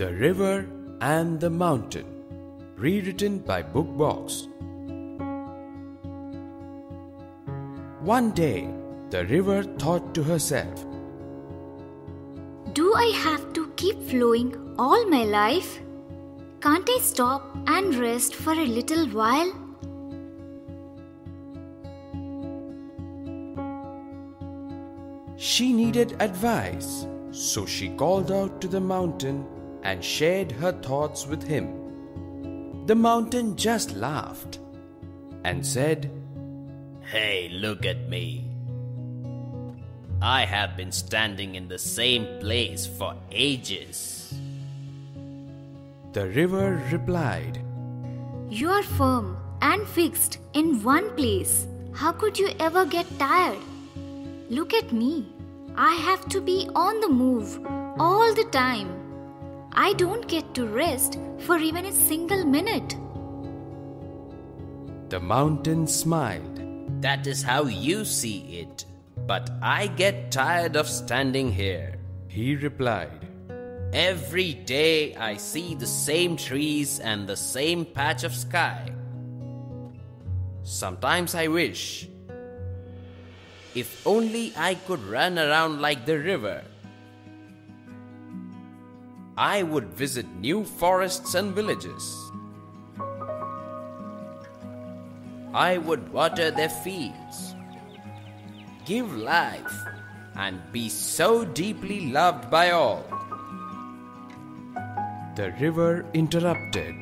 The River and the Mountain, rewritten by Bookbox. One day, the river thought to herself, Do I have to keep flowing all my life? Can't I stop and rest for a little while? She needed advice, so she called out to the mountain and shared her thoughts with him. The mountain just laughed and said, Hey, look at me. I have been standing in the same place for ages. The river replied, You are firm and fixed in one place. How could you ever get tired? Look at me. I have to be on the move all the time. I don't get to rest for even a single minute. The mountain smiled. That is how you see it. But I get tired of standing here. He replied, Every day I see the same trees and the same patch of sky. Sometimes I wish if only I could run around like the river. I would visit new forests and villages. I would water their fields, give life, and be so deeply loved by all. The river interrupted.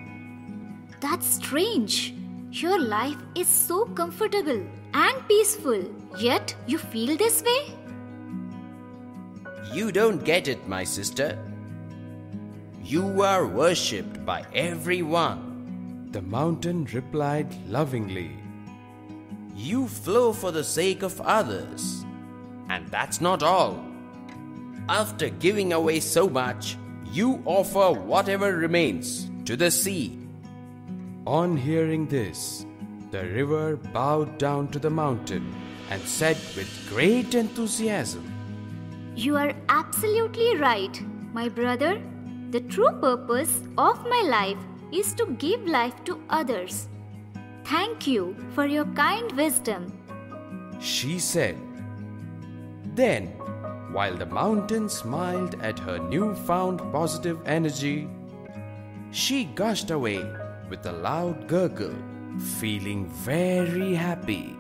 That's strange. Your life is so comfortable and peaceful, yet you feel this way? You don't get it, my sister. You are worshipped by everyone. The mountain replied lovingly. You flow for the sake of others. And that's not all. After giving away so much, you offer whatever remains to the sea. On hearing this, the river bowed down to the mountain and said with great enthusiasm, You are absolutely right, my brother. The true purpose of my life is to give life to others. Thank you for your kind wisdom. She said. Then, while the mountain smiled at her newfound positive energy, she gushed away with a loud gurgle, feeling very happy.